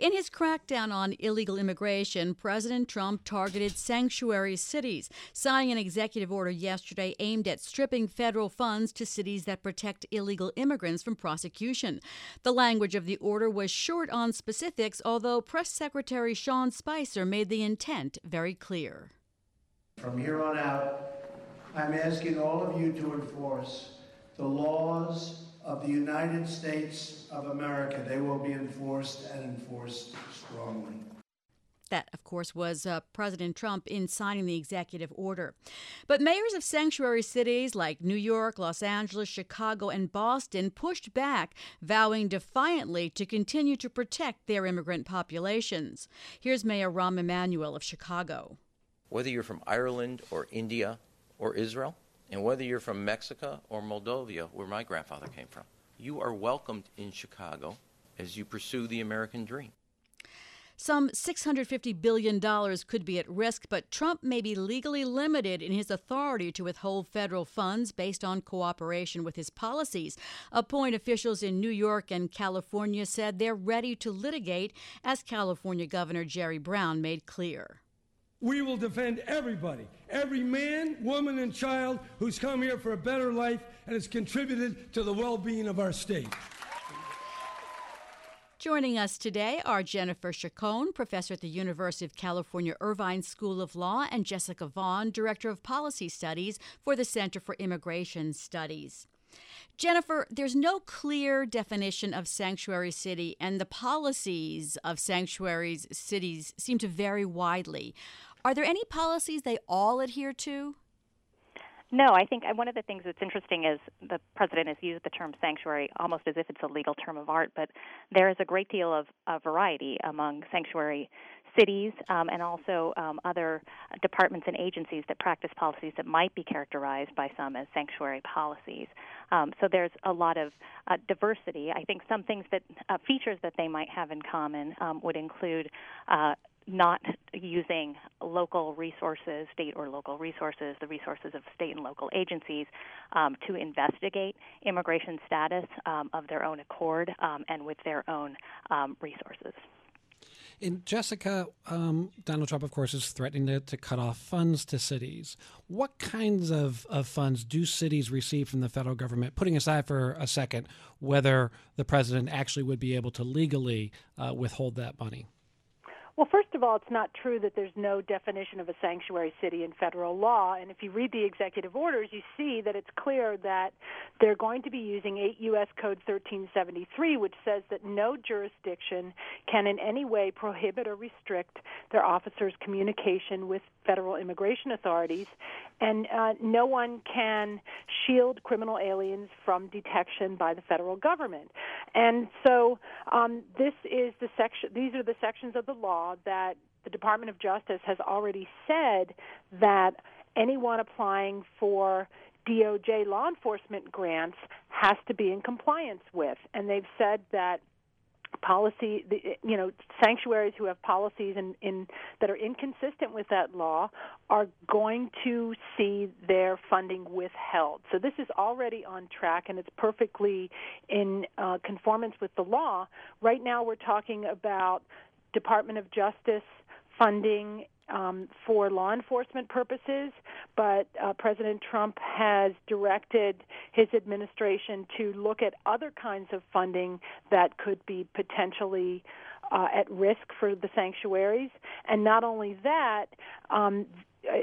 In his crackdown on illegal immigration, President Trump targeted sanctuary cities, signing an executive order yesterday aimed at stripping federal funds to cities that protect illegal immigrants from prosecution. The language of the order was short on specifics, although Press Secretary Sean Spicer made the intent very clear. From here on out, I'm asking all of you to enforce the laws of the United States of America. They will be enforced and enforced strongly. That, of course, was uh, President Trump in signing the executive order. But mayors of sanctuary cities like New York, Los Angeles, Chicago, and Boston pushed back, vowing defiantly to continue to protect their immigrant populations. Here's Mayor Rahm Emanuel of Chicago. Whether you're from Ireland or India or Israel, and whether you're from Mexico or Moldova, where my grandfather came from, you are welcomed in Chicago as you pursue the American dream. Some $650 billion could be at risk, but Trump may be legally limited in his authority to withhold federal funds based on cooperation with his policies. A point officials in New York and California said they're ready to litigate, as California Governor Jerry Brown made clear. We will defend everybody, every man, woman, and child who's come here for a better life and has contributed to the well being of our state. Joining us today are Jennifer Chacon, professor at the University of California Irvine School of Law, and Jessica Vaughn, director of policy studies for the Center for Immigration Studies. Jennifer, there's no clear definition of sanctuary city, and the policies of sanctuary cities seem to vary widely. Are there any policies they all adhere to? No, I think one of the things that's interesting is the president has used the term sanctuary almost as if it's a legal term of art, but there is a great deal of, of variety among sanctuary cities um, and also um, other departments and agencies that practice policies that might be characterized by some as sanctuary policies. Um, so there's a lot of uh, diversity. I think some things that uh, features that they might have in common um, would include uh, not using local resources, state or local resources, the resources of state and local agencies, um, to investigate immigration status um, of their own accord um, and with their own um, resources. And Jessica, um, Donald Trump, of course, is threatening to, to cut off funds to cities. What kinds of, of funds do cities receive from the federal government, putting aside for a second whether the president actually would be able to legally uh, withhold that money? Well, first of all, it's not true that there's no definition of a sanctuary city in federal law. And if you read the executive orders, you see that it's clear that they're going to be using 8 U.S. Code 1373, which says that no jurisdiction can in any way prohibit or restrict their officers' communication with federal immigration authorities. And uh, no one can shield criminal aliens from detection by the federal government. And so um, this is the section, these are the sections of the law that the Department of Justice has already said that anyone applying for DOJ law enforcement grants has to be in compliance with. And they've said that policy you know sanctuaries who have policies in, in that are inconsistent with that law are going to see their funding withheld. So this is already on track and it's perfectly in uh, conformance with the law. Right now we're talking about Department of Justice funding um, for law enforcement purposes, but uh, President Trump has directed his administration to look at other kinds of funding that could be potentially uh, at risk for the sanctuaries. And not only that, um,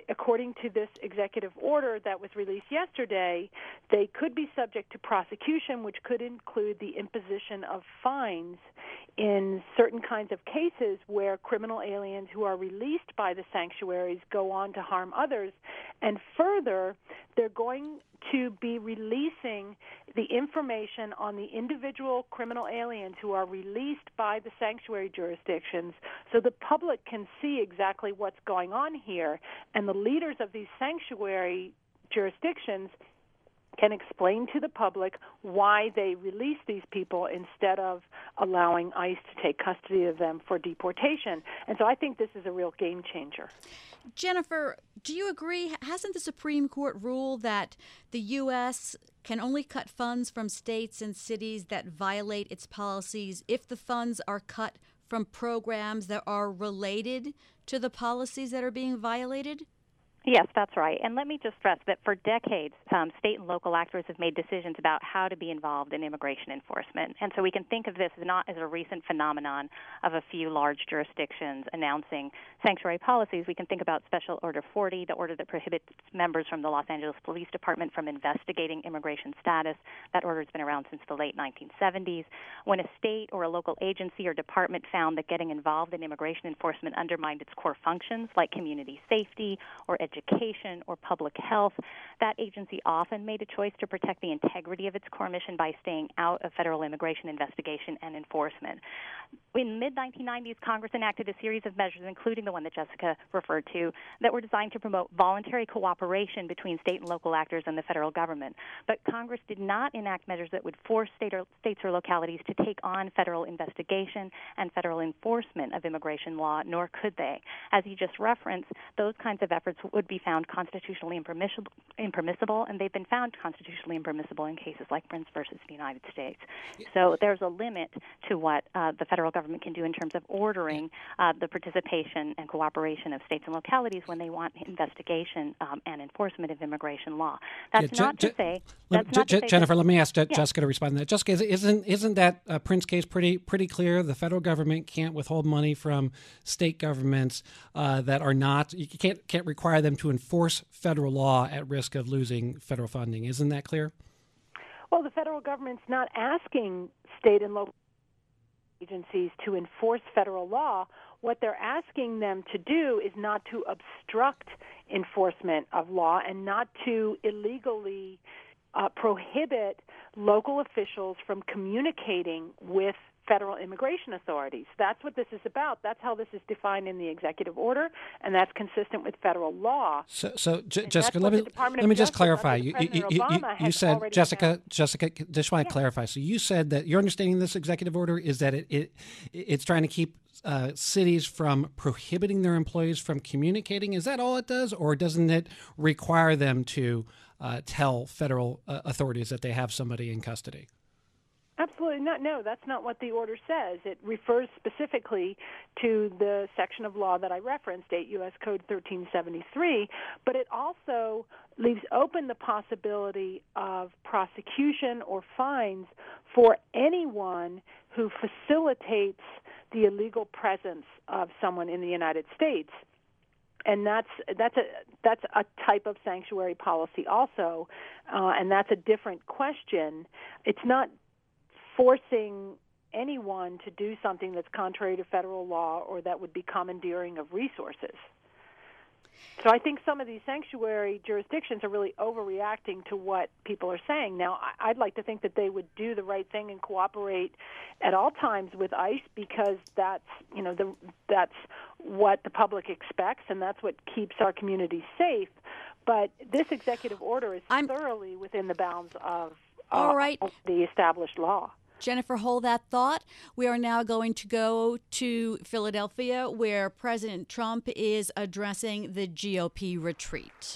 according to this executive order that was released yesterday, they could be subject to prosecution, which could include the imposition of fines in certain kinds of cases where criminal aliens who are released by the sanctuaries go on to harm others. And further, they're going to be releasing the information on the individual criminal aliens who are released by the sanctuary jurisdictions so the public can see exactly what's going on here and the leaders of these sanctuary jurisdictions can explain to the public why they release these people instead of allowing ICE to take custody of them for deportation. And so I think this is a real game changer. Jennifer, do you agree? Hasn't the Supreme Court ruled that the U.S. can only cut funds from states and cities that violate its policies if the funds are cut from programs that are related to the policies that are being violated? Yes, that's right. And let me just stress that for decades, um, state and local actors have made decisions about how to be involved in immigration enforcement. And so we can think of this not as a recent phenomenon of a few large jurisdictions announcing sanctuary policies. We can think about Special Order 40, the order that prohibits members from the Los Angeles Police Department from investigating immigration status. That order has been around since the late 1970s. When a state or a local agency or department found that getting involved in immigration enforcement undermined its core functions, like community safety or education, education or public health, that agency often made a choice to protect the integrity of its core mission by staying out of federal immigration investigation and enforcement. In mid 1990s, Congress enacted a series of measures, including the one that Jessica referred to, that were designed to promote voluntary cooperation between state and local actors and the federal government. But Congress did not enact measures that would force state or, states or localities to take on federal investigation and federal enforcement of immigration law, nor could they. As you just referenced, those kinds of efforts would be found constitutionally impermissible, impermissible, and they've been found constitutionally impermissible in cases like Printz versus the United States. So there's a limit to what uh, the federal government can do in terms of ordering uh, the participation and cooperation of states and localities when they want investigation um, and enforcement of immigration law. That's yeah, not Je- to say. That's Je- not Je- to Jennifer, say let me ask Je- yeah. Jessica to respond to that. Jessica, isn't isn't that uh, Printz case pretty pretty clear? The federal government can't withhold money from state governments uh, that are not. You can't can't require them to enforce federal law at risk of losing federal funding. Isn't that clear? Well, the federal government's not asking state and local agencies to enforce federal law. What they're asking them to do is not to obstruct enforcement of law and not to illegally uh, prohibit local officials from communicating with federal immigration authorities. That's what this is about. That's how this is defined in the executive order, and that's consistent with federal law. So, so J- Jessica, let me let me just clarify. You, you, you, you said Jessica, Jessica, just want to yeah. clarify. So you said that your understanding of this executive order is that it, it it's trying to keep uh, cities from prohibiting their employees from communicating. Is that all it does, or doesn't it require them to uh, tell federal uh, authorities that they have somebody in custody? Absolutely not. No, that's not what the order says. It refers specifically to the section of law that I referenced, 8 U.S. Code 1373, but it also leaves open the possibility of prosecution or fines for anyone who facilitates the illegal presence of someone in the United States and that's that's a that's a type of sanctuary policy also, uh, and that's a different question. It's not forcing anyone to do something that's contrary to federal law or that would be commandeering of resources. So I think some of these sanctuary jurisdictions are really overreacting to what people are saying. Now, I'd like to think that they would do the right thing and cooperate at all times with ICE because that's you know the, that's what the public expects and that's what keeps our communities safe. But this executive order is I'm, thoroughly within the bounds of, uh, all right. of the established law. Jennifer, hold that thought. We are now going to go to Philadelphia, where President Trump is addressing the GOP retreat.